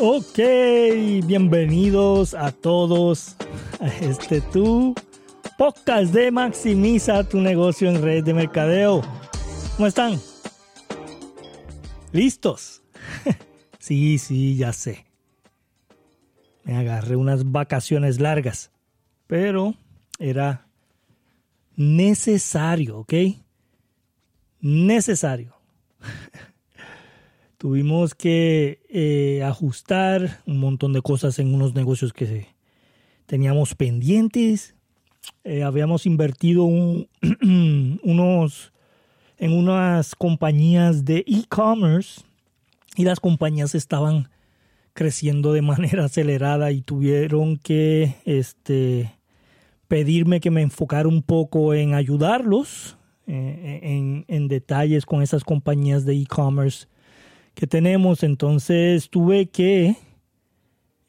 Ok, bienvenidos a todos a este tu podcast de Maximiza tu negocio en red de mercadeo. ¿Cómo están? ¿Listos? sí, sí, ya sé. Me agarré unas vacaciones largas, pero era necesario, ¿ok? Necesario. Tuvimos que eh, ajustar un montón de cosas en unos negocios que teníamos pendientes. Eh, habíamos invertido unos en unas compañías de e-commerce y las compañías estaban creciendo de manera acelerada y tuvieron que este, pedirme que me enfocara un poco en ayudarlos eh, en, en, detalles con esas compañías de e-commerce que tenemos. Entonces tuve que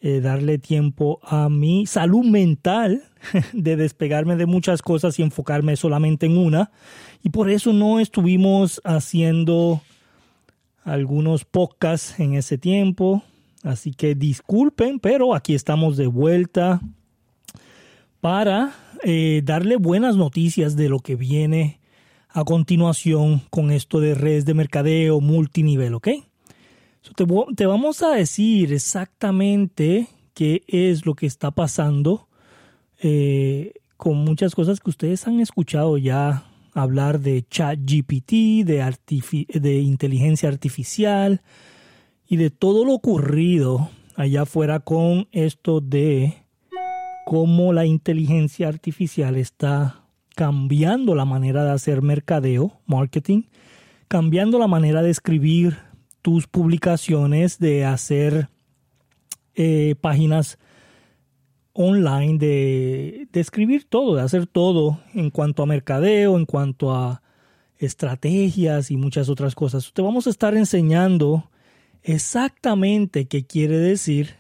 eh, darle tiempo a mi salud mental de despegarme de muchas cosas y enfocarme solamente en una. Y por eso no estuvimos haciendo algunos podcasts en ese tiempo. Así que disculpen, pero aquí estamos de vuelta para eh, darle buenas noticias de lo que viene a continuación con esto de redes de mercadeo multinivel, ¿ok? Te, vamos a decir exactamente qué es lo que está pasando eh, con muchas cosas que ustedes han escuchado ya hablar de chat GPT, de, de inteligencia artificial y de todo lo ocurrido allá afuera con esto de cómo la inteligencia artificial está cambiando la manera de hacer mercadeo, marketing, cambiando la manera de escribir tus publicaciones, de hacer eh, páginas online, de, escribir todo, de hacer todo en cuanto a mercadeo, en cuanto a estrategias y muchas otras cosas. Te vamos a estar enseñando exactamente qué quiere decir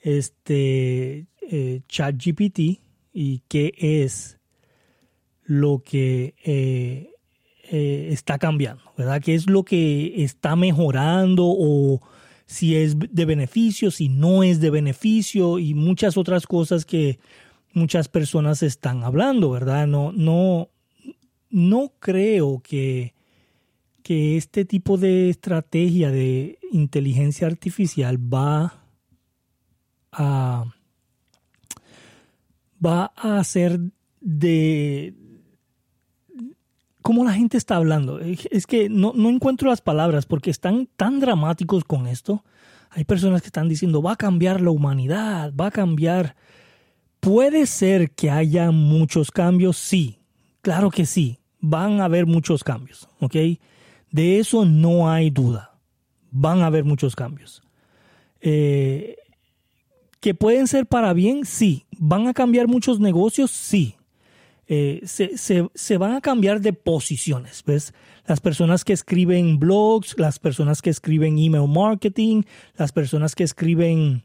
este eh, ChatGPT y qué es lo que eh, eh, está cambiando, ¿verdad? ¿Qué es lo que está mejorando o si es de beneficio, si no es de beneficio y muchas otras cosas que muchas personas están hablando, ¿verdad? No, no, no creo que, que este tipo de estrategia de inteligencia artificial va a va a ser de, cómo la gente está hablando. Es que no, encuentro las palabras porque están tan dramáticos con esto. Hay personas que están diciendo, va a cambiar la humanidad, va a cambiar. Puede ser que haya muchos cambios, sí, claro que sí, van a haber muchos cambios, ¿ok? De eso no hay duda, van a haber muchos cambios. Eh, que pueden ser para bien, sí. Van a cambiar muchos negocios, sí. Eh, se, se, van a cambiar de posiciones, ¿ves? Las personas que escriben blogs, las personas que escriben email marketing, las personas que escriben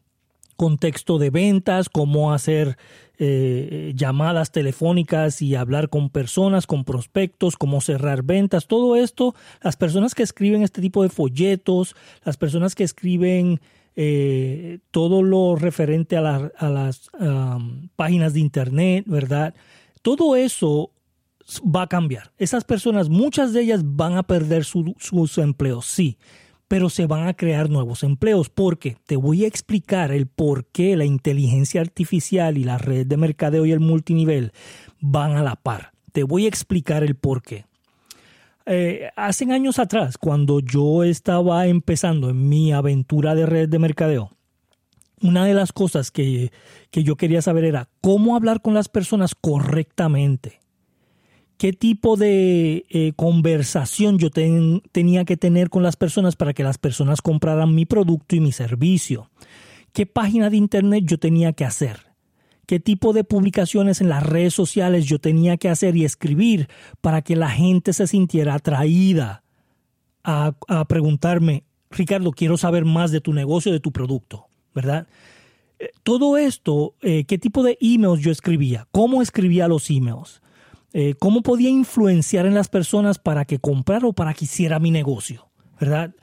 contexto de ventas, cómo hacer eh, llamadas telefónicas y hablar con personas, con prospectos, cómo cerrar ventas, todo esto, las personas que escriben este tipo de folletos, las personas que escriben eh, todo lo referente a, las páginas de internet, ¿verdad? Todo eso va a cambiar. Esas personas, muchas de ellas van a perder sus empleos, sí, pero se van a crear nuevos empleos porque te voy a explicar el por qué la inteligencia artificial y la red de mercadeo y el multinivel van a la par. Te voy a explicar el por qué. Eh, hace años atrás, cuando yo estaba empezando en mi aventura de red de mercadeo, una de las cosas que, yo quería saber era cómo hablar con las personas correctamente. ¿Qué tipo de eh, conversación yo tenía que tener con las personas para que las personas compraran mi producto y mi servicio? ¿Qué página de internet yo tenía que hacer? ¿Qué tipo de publicaciones en las redes sociales yo tenía que hacer y escribir para que la gente se sintiera atraída a, a preguntarme, Ricardo, quiero saber más de tu negocio, de tu producto? ¿Verdad? Eh, todo esto, eh, qué tipo de emails yo escribía, cómo escribía los emails, eh, cómo podía influenciar en las personas para que comprara o para que hiciera mi negocio, ¿verdad?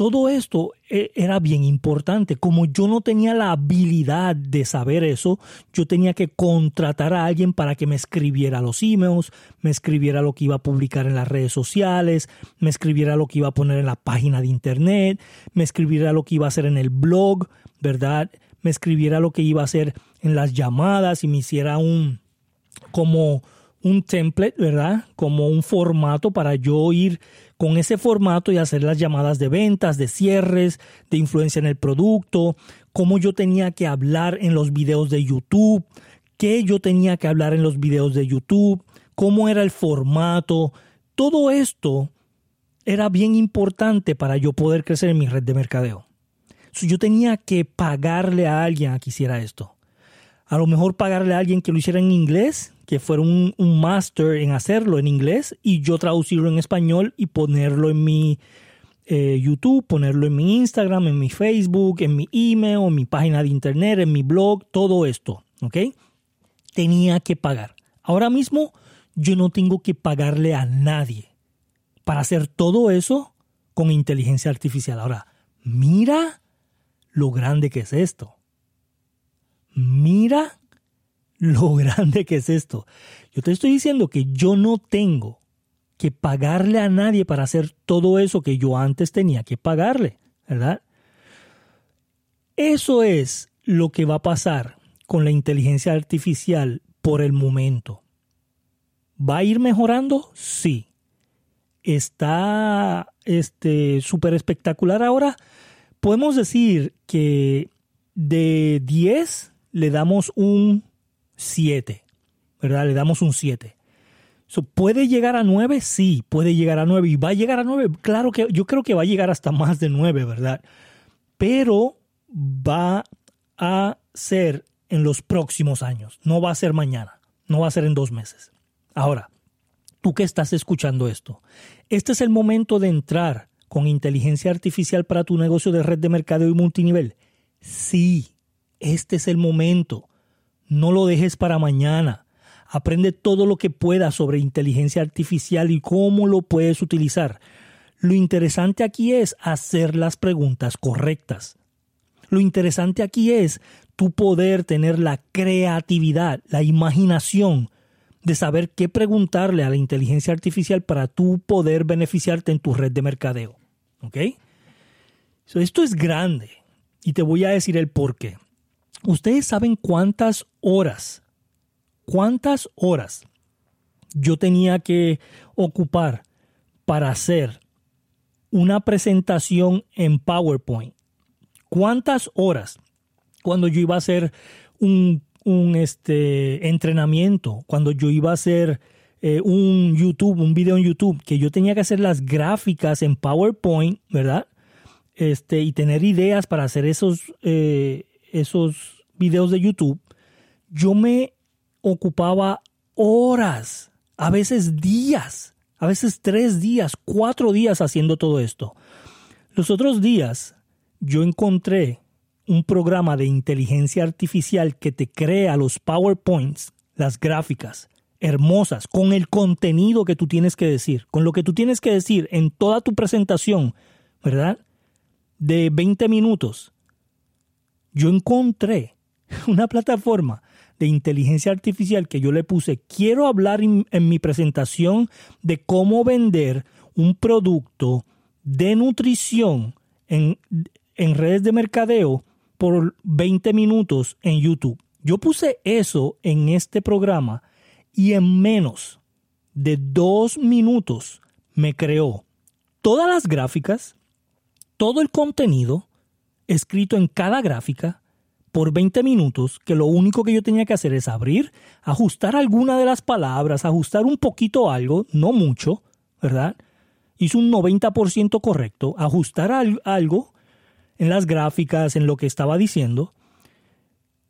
Todo esto eh, era bien importante. Como yo no tenía la habilidad de saber eso, yo tenía que contratar a alguien para que me escribiera los emails, me escribiera lo que iba a publicar en las redes sociales, me escribiera lo que iba a poner en la página de internet, me escribiera lo que iba a hacer en el blog, ¿verdad? Me escribiera lo que iba a hacer en las llamadas y me hiciera un como un template, ¿verdad? Como un formato para yo ir con ese formato y hacer las llamadas de ventas, de cierres, de influencia en el producto, cómo yo tenía que hablar en los videos de YouTube, qué yo tenía que hablar en los videos de YouTube, cómo era el formato. Todo esto era bien importante para yo poder crecer en mi red de mercadeo. yo tenía que pagarle a alguien a que hiciera esto. A lo mejor pagarle a alguien que lo hiciera en inglés que fuera un, un máster en hacerlo en inglés y yo traducirlo en español y ponerlo en mi eh, YouTube, ponerlo en mi Instagram, en mi Facebook, en mi email, en mi página de internet, en mi blog, todo esto, ¿ok? Tenía que pagar. Ahora mismo yo no tengo que pagarle a nadie para hacer todo eso con inteligencia artificial. Ahora, mira lo grande que es esto. Mira lo grande que es esto. Yo te estoy diciendo que yo no tengo que pagarle a nadie para hacer todo eso que yo antes tenía que pagarle, ¿verdad? Eso es lo que va a pasar con la inteligencia artificial por el momento. ¿Va a ir mejorando? Sí. ¿Está este súper espectacular ahora? Podemos decir que de 10 le damos un 7, ¿verdad? Le damos un 7. ¿Puede llegar a 9? Sí, puede llegar a 9. ¿Y va a llegar a 9? Claro que yo creo que va a llegar hasta más de 9, ¿verdad? Pero va a ser en los próximos años. No va a ser mañana. No va a ser en dos meses. Ahora, tú que estás escuchando esto, este es el momento de entrar con inteligencia artificial para tu negocio de red de mercadeo y multinivel. Sí, este es el momento. No lo dejes para mañana. Aprende todo lo que puedas sobre inteligencia artificial y cómo lo puedes utilizar. Lo interesante aquí es hacer las preguntas correctas. Lo interesante aquí es tu poder tener la creatividad, la imaginación de saber qué preguntarle a la inteligencia artificial para tú poder beneficiarte en tu red de mercadeo. ¿Ok? esto es grande y te voy a decir el por qué. Ustedes saben cuántas horas, cuántas horas yo tenía que ocupar para hacer una presentación en PowerPoint. ¿Cuántas horas cuando yo iba a hacer un, este, entrenamiento, cuando yo iba a hacer eh, un YouTube, un video en YouTube, que yo tenía que hacer las gráficas en PowerPoint, ¿verdad? Este, y tener ideas para hacer esos, eh, esos videos de YouTube, yo me ocupaba horas, a veces días, a veces tres días, cuatro días haciendo todo esto. Los otros días yo encontré un programa de inteligencia artificial que te crea los PowerPoints, las gráficas, hermosas, con el contenido que tú tienes que decir, con lo que tú tienes que decir en toda tu presentación, ¿verdad? De 20 minutos yo encontré una plataforma de inteligencia artificial que yo le puse, quiero hablar en, mi presentación de cómo vender un producto de nutrición en, en redes de mercadeo por 20 minutos en YouTube. Yo puse eso en este programa y en menos de dos minutos me creó todas las gráficas, todo el contenido, escrito en cada gráfica por 20 minutos, que lo único que yo tenía que hacer es abrir, ajustar alguna de las palabras, ajustar un poquito algo, no mucho, ¿verdad? Hizo un 90% correcto, ajustar algo en las gráficas, en lo que estaba diciendo,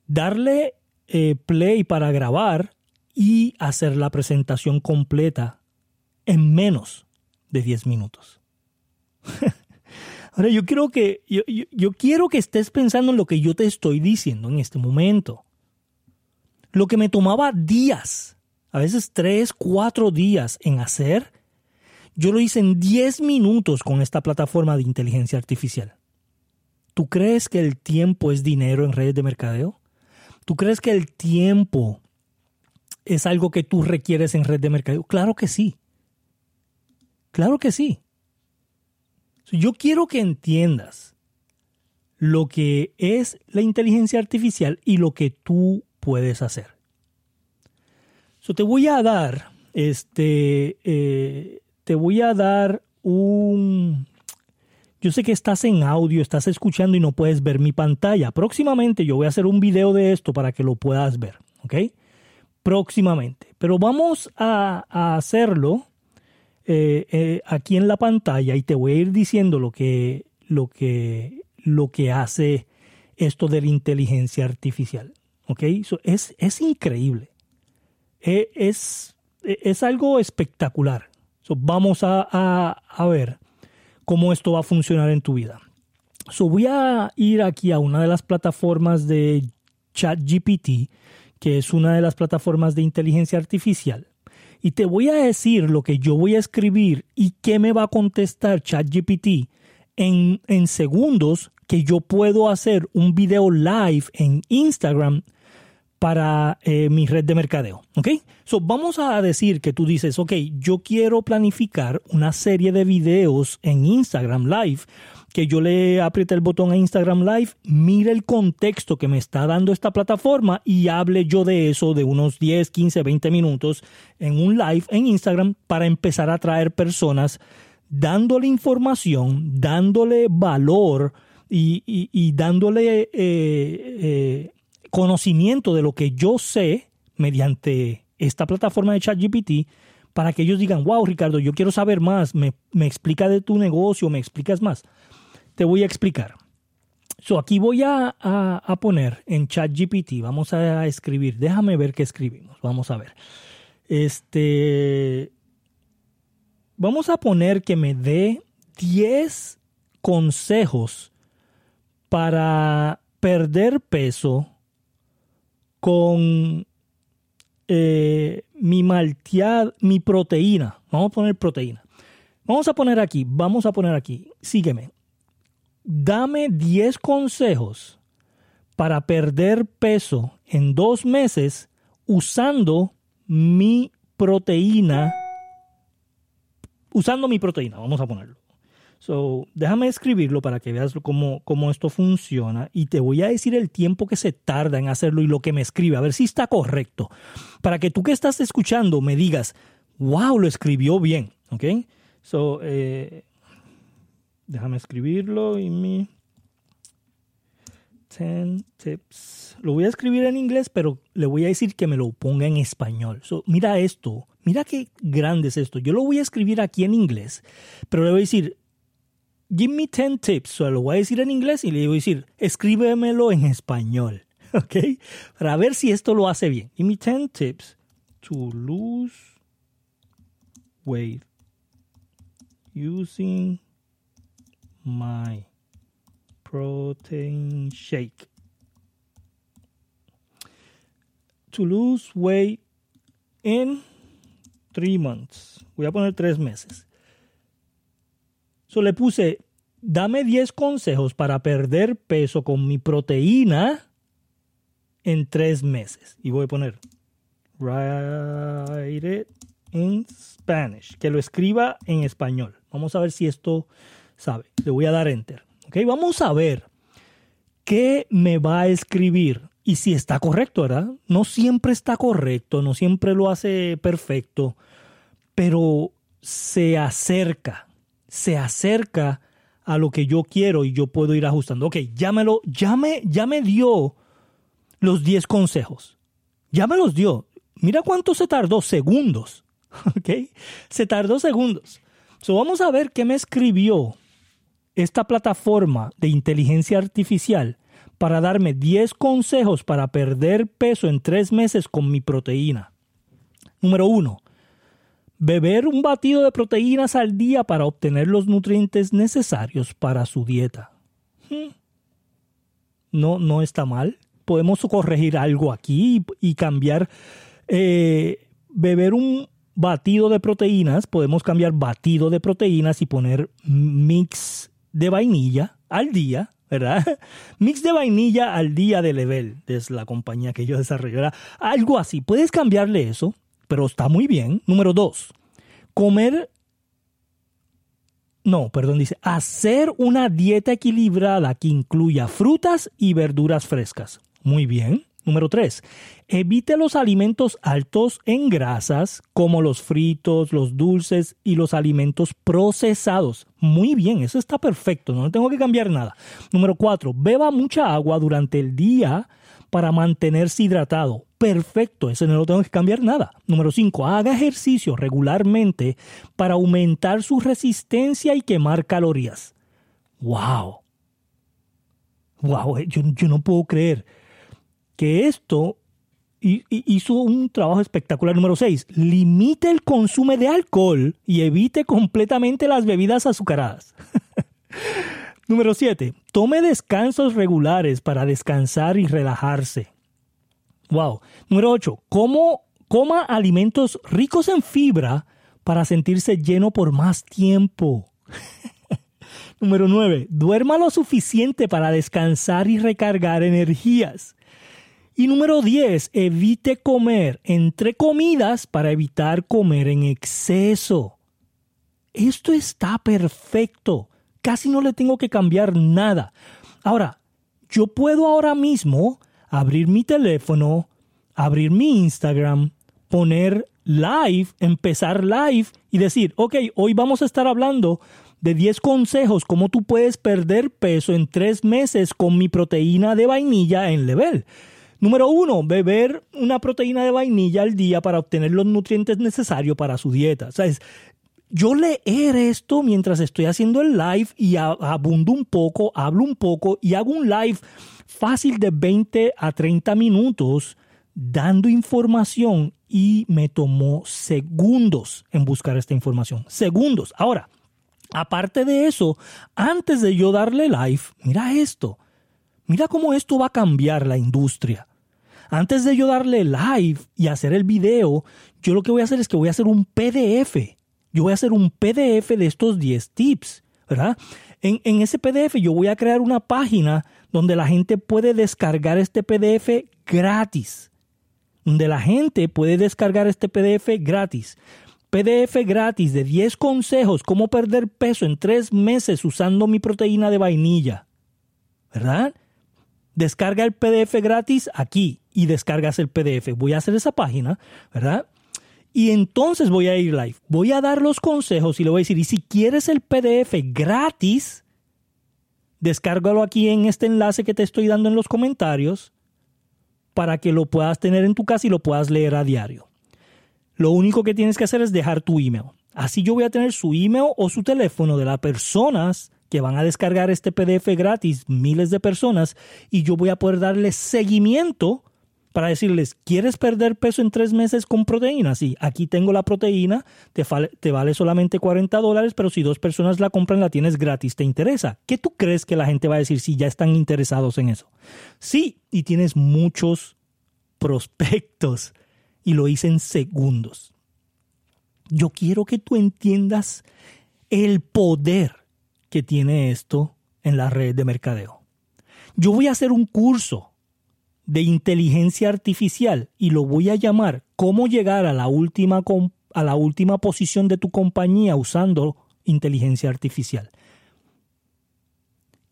darle eh, play para grabar y hacer la presentación completa en menos de 10 minutos. Ahora yo quiero que yo, quiero que estés pensando en lo que yo te estoy diciendo en este momento. Lo que me tomaba días, a veces tres, cuatro días en hacer, Yo lo hice en 10 minutos con esta plataforma de inteligencia artificial. ¿Tú crees que el tiempo es dinero en redes de mercadeo? ¿Tú crees que el tiempo es algo que tú requieres en red de mercadeo? Claro que sí. Claro que sí. Yo quiero que entiendas lo que es la inteligencia artificial y lo que tú puedes hacer. So, te voy a dar, este, eh, te voy a dar un... Yo sé que estás en audio, estás escuchando y no puedes ver mi pantalla. Próximamente yo voy a hacer un video de esto para que lo puedas ver, ¿ok? Próximamente. Pero vamos a, hacerlo eh, eh, aquí en la pantalla y te voy a ir diciendo lo que, lo que, lo que hace esto de la inteligencia artificial. ¿Ok? es, es increíble. E, es, es, algo espectacular. vamos a, ver cómo esto va a funcionar en tu vida. So, voy a ir aquí a una de las plataformas de ChatGPT, que es una de las plataformas de inteligencia artificial, y te voy a decir lo que yo voy a escribir y qué me va a contestar ChatGPT en, en segundos que yo puedo hacer un video live en Instagram para eh, mi red de mercadeo. ¿Ok? So, vamos a decir que tú dices, ok, yo quiero planificar una serie de videos en Instagram Live, que yo le apriete el botón a Instagram Live, mire el contexto que me está dando esta plataforma y hable yo de eso de unos 10, 15, 20 minutos en un live en Instagram para empezar a traer personas dándole información, dándole valor y, dándole... Eh, eh, conocimiento de lo que yo sé mediante esta plataforma de ChatGPT para que ellos digan, wow, Ricardo, yo quiero saber más, me, me explica de tu negocio, me explicas más. Te voy a explicar. So, aquí voy a, a, poner en ChatGPT, vamos a escribir, déjame ver qué escribimos, vamos a ver. Este, vamos a poner que me dé 10 consejos para perder peso con eh, mi malteada, mi proteína. Vamos a poner proteína. Vamos a poner aquí, vamos a poner aquí, sígueme. Dame 10 consejos para perder peso en dos meses usando mi proteína. Usando mi proteína, vamos a ponerlo. So, déjame escribirlo para que veas cómo, cómo esto funciona y te voy a decir el tiempo que se tarda en hacerlo y lo que me escribe, a ver si está correcto. Para que tú que estás escuchando me digas, wow, lo escribió bien, ¿ok? So, eh, déjame escribirlo y mi 10 tips. Lo voy a escribir en inglés, pero le voy a decir que me lo ponga en español. So, mira esto, mira qué grande es esto. Yo lo voy a escribir aquí en inglés, pero le voy a decir, give me 10 tips. O lo voy a decir en inglés y le voy a decir, escríbemelo en español. ¿Ok? Para ver si esto lo hace bien. Give me 10 tips to lose weight using my protein shake. To lose weight in three months. Voy a poner tres meses. So le puse, dame 10 consejos para perder peso con mi proteína en tres meses. Y voy a poner, write it in Spanish, que lo escriba en español. Vamos a ver si esto sabe. Le voy a dar enter. Ok, vamos a ver qué me va a escribir y si está correcto, ¿verdad? No siempre está correcto, no siempre lo hace perfecto, pero se acerca se acerca a lo que yo quiero y yo puedo ir ajustando. Ok, ya me, me, ya me dio los 10 consejos. Ya me los dio. Mira cuánto se tardó, segundos. Ok, se tardó segundos. So, vamos a ver qué me escribió esta plataforma de inteligencia artificial para darme 10 consejos para perder peso en 3 meses con mi proteína. Número 1 beber un batido de proteínas al día para obtener los nutrientes necesarios para su dieta. Hmm. No, no está mal. Podemos corregir algo aquí y, cambiar. Eh, beber un batido de proteínas, podemos cambiar batido de proteínas y poner mix de vainilla al día, ¿verdad? Mix de vainilla al día de Level, es la compañía que yo desarrollé. Algo así, puedes cambiarle eso, pero está muy bien. Número dos, comer no, perdón, dice, hacer una dieta equilibrada que incluya frutas y verduras frescas. Muy bien. Número 3. Evite los alimentos altos en grasas como los fritos, los dulces y los alimentos procesados. Muy bien, eso está perfecto, no tengo que cambiar nada. Número 4. Beba mucha agua durante el día para mantenerse hidratado. Perfecto, eso no lo tengo que cambiar nada. Número 5. Haga ejercicio regularmente para aumentar su resistencia y quemar calorías. ¡Wow! ¡Wow! Eh, yo, yo no puedo creer que esto hizo un trabajo espectacular. Número 6. Limite el consumo de alcohol y evite completamente las bebidas azucaradas. Número 7. Tome descansos regulares para descansar y relajarse. Wow. Número 8. Coma alimentos ricos en fibra para sentirse lleno por más tiempo. Número 9. Duerma lo suficiente para descansar y recargar energías. Y número 10. Evite comer entre comidas para evitar comer en exceso. Esto está perfecto casi no le tengo que cambiar nada. Ahora, yo puedo ahora mismo abrir mi teléfono, abrir mi Instagram, poner live, empezar live y decir, ok, hoy vamos a estar hablando de 10 consejos cómo tú puedes perder peso en 3 meses con mi proteína de vainilla en Level. Número 1, beber una proteína de vainilla al día para obtener los nutrientes necesarios para su dieta. O sea, yo leer esto mientras estoy haciendo el live y abundo un poco, hablo un poco y hago un live fácil de 20 a 30 minutos dando información y me tomó segundos en buscar esta información. Segundos. Ahora, aparte de eso, antes de yo darle live, mira esto. Mira cómo esto va a cambiar la industria. Antes de yo darle live y hacer el video, yo lo que voy a hacer es que voy a hacer un PDF yo voy a hacer un PDF de estos 10 tips, ¿verdad? En, en, ese PDF yo voy a crear una página donde la gente puede descargar este PDF gratis. Donde la gente puede descargar este PDF gratis. PDF gratis de 10 consejos cómo perder peso en 3 meses usando mi proteína de vainilla. ¿Verdad? Descarga el PDF gratis aquí y descargas el PDF. Voy a hacer esa página, ¿verdad? Y entonces voy a ir live. Voy a dar los consejos y le voy a decir, y si quieres el PDF gratis, descárgalo aquí en este enlace que te estoy dando en los comentarios para que lo puedas tener en tu casa y lo puedas leer a diario. Lo único que tienes que hacer es dejar tu email. Así yo voy a tener su email o su teléfono de las personas que van a descargar este PDF gratis, miles de personas, y yo voy a poder darle seguimiento para decirles, ¿quieres perder peso en tres meses con proteína? Sí, aquí tengo la proteína, te, vale solamente 40 dólares, pero si dos personas la compran, la tienes gratis, ¿te interesa? ¿Qué tú crees que la gente va a decir si ya están interesados en eso? Sí, y tienes muchos prospectos y lo hice en segundos. Yo quiero que tú entiendas el poder que tiene esto en la red de mercadeo. Yo voy a hacer un curso de inteligencia artificial y lo voy a llamar cómo llegar a la última, a la última posición de tu compañía usando inteligencia artificial.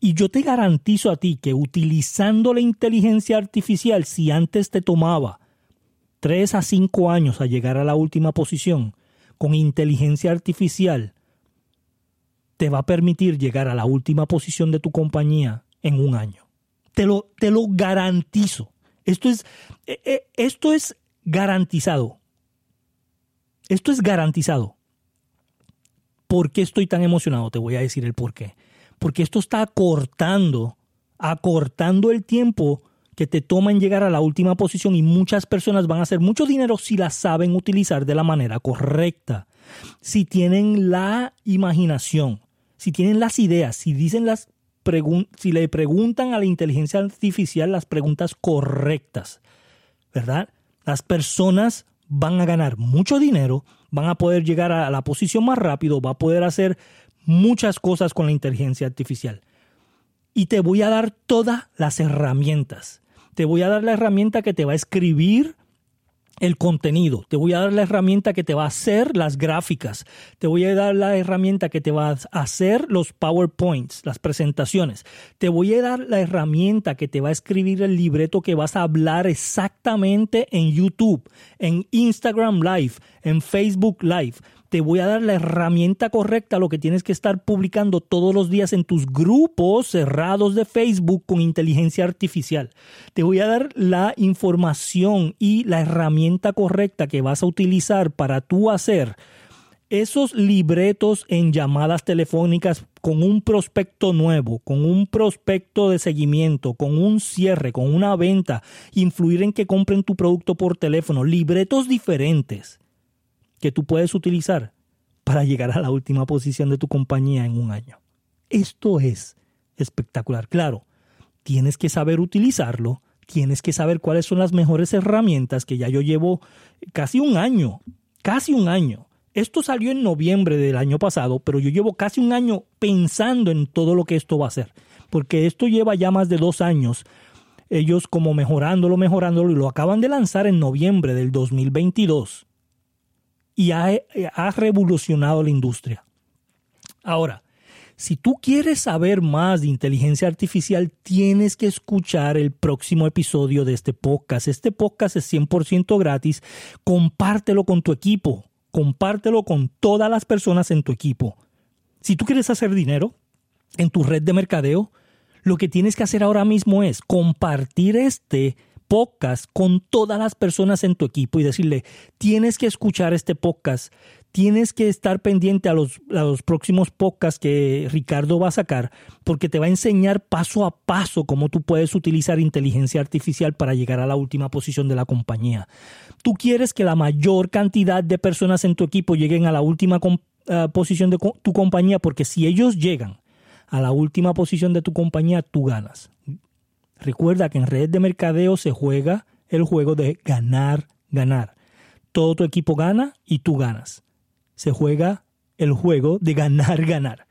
Y yo te garantizo a ti que utilizando la inteligencia artificial, si antes te tomaba 3 a 5 años a llegar a la última posición, con inteligencia artificial te va a permitir llegar a la última posición de tu compañía en un año. Te lo, te lo garantizo. Esto es, eh, eh, esto es garantizado. Esto es garantizado. ¿Por qué estoy tan emocionado? Te voy a decir el por qué. Porque esto está acortando, acortando el tiempo que te toma en llegar a la última posición y muchas personas van a hacer mucho dinero si la saben utilizar de la manera correcta. Si tienen la imaginación, si tienen las ideas, si dicen las si le preguntan a la inteligencia artificial las preguntas correctas, ¿verdad? Las personas van a ganar mucho dinero van a poder llegar a la posición más rápido, va a poder hacer muchas cosas con la inteligencia artificial. Y te voy a dar todas las herramientas. Te voy a dar la herramienta que te va a escribir el contenido, te voy a dar la herramienta que te va a hacer las gráficas, te voy a dar la herramienta que te va a hacer los PowerPoints, las presentaciones, te voy a dar la herramienta que te va a escribir el libreto que vas a hablar exactamente en YouTube, en Instagram Live, en Facebook Live te voy a dar la herramienta correcta, lo que tienes que estar publicando todos los días en tus grupos cerrados de Facebook con inteligencia artificial. Te voy a dar la información y la herramienta correcta que vas a utilizar para tú hacer esos libretos en llamadas telefónicas con un prospecto nuevo, con un prospecto de seguimiento, con un cierre, con una venta, influir en que compren tu producto por teléfono, libretos diferentes que tú puedes utilizar para llegar a la última posición de tu compañía en un año. Esto es espectacular. Claro, tienes que saber utilizarlo, tienes que saber cuáles son las mejores herramientas que ya yo llevo casi un año, casi un año. Esto salió en noviembre del año pasado, pero yo llevo casi un año pensando en todo lo que esto va a hacer, porque esto lleva ya más de dos años ellos como mejorándolo, mejorándolo y lo acaban de lanzar en noviembre del 2022 y ha, revolucionado la industria. Ahora, si tú quieres saber más de inteligencia artificial, tienes que escuchar el próximo episodio de este podcast. Este podcast es 100% gratis. Compártelo con tu equipo. Compártelo con todas las personas en tu equipo. Si tú quieres hacer dinero en tu red de mercadeo, lo que tienes que hacer ahora mismo es compartir este podcast con todas las personas en tu equipo y decirle, tienes que escuchar este podcast, tienes que estar pendiente a los, los próximos podcasts que Ricardo va a sacar, porque te va a enseñar paso a paso cómo tú puedes utilizar inteligencia artificial para llegar a la última posición de la compañía. Tú quieres que la mayor cantidad de personas en tu equipo lleguen a la última eh, posición de tu compañía, porque si ellos llegan a la última posición de tu compañía, tú ganas. Recuerda que en redes de mercadeo se juega el juego de ganar, ganar. Todo tu equipo gana y tú ganas. Se juega el juego de ganar, ganar.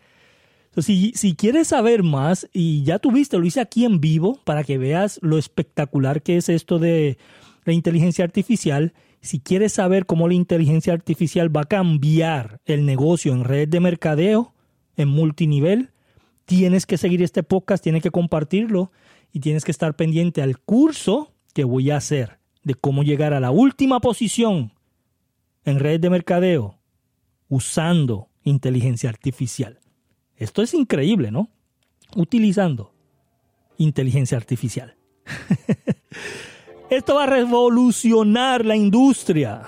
si, si, quieres saber más, y ya tuviste, lo hice aquí en vivo para que veas lo espectacular que es esto de la inteligencia artificial. Si quieres saber cómo la inteligencia artificial va a cambiar el negocio en redes de mercadeo, en multinivel, tienes que seguir este podcast, tienes que compartirlo y tienes que estar pendiente al curso que voy a hacer de cómo llegar a la última posición en red de mercadeo usando inteligencia artificial. Esto es increíble, ¿no? Utilizando inteligencia artificial. Esto va a revolucionar la industria.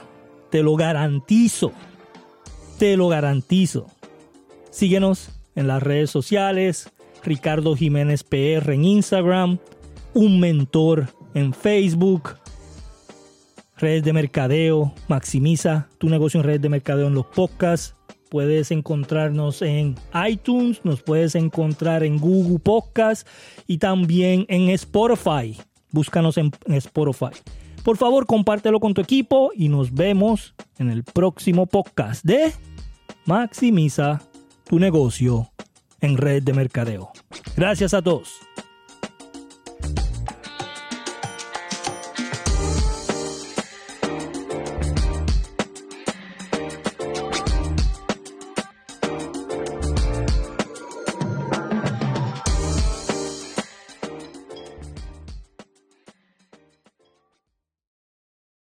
Te lo garantizo. Te lo garantizo. Síguenos en las redes sociales, Ricardo Jiménez PR en Instagram, un mentor en Facebook, redes de mercadeo, maximiza tu negocio en redes de mercadeo en los podcasts. Puedes encontrarnos en iTunes, nos puedes encontrar en Google Podcast y también en Spotify. Búscanos en, Spotify. Por favor, compártelo con tu equipo y nos vemos en el próximo podcast de Maximiza tu negocio en red de mercadeo. Gracias a todos.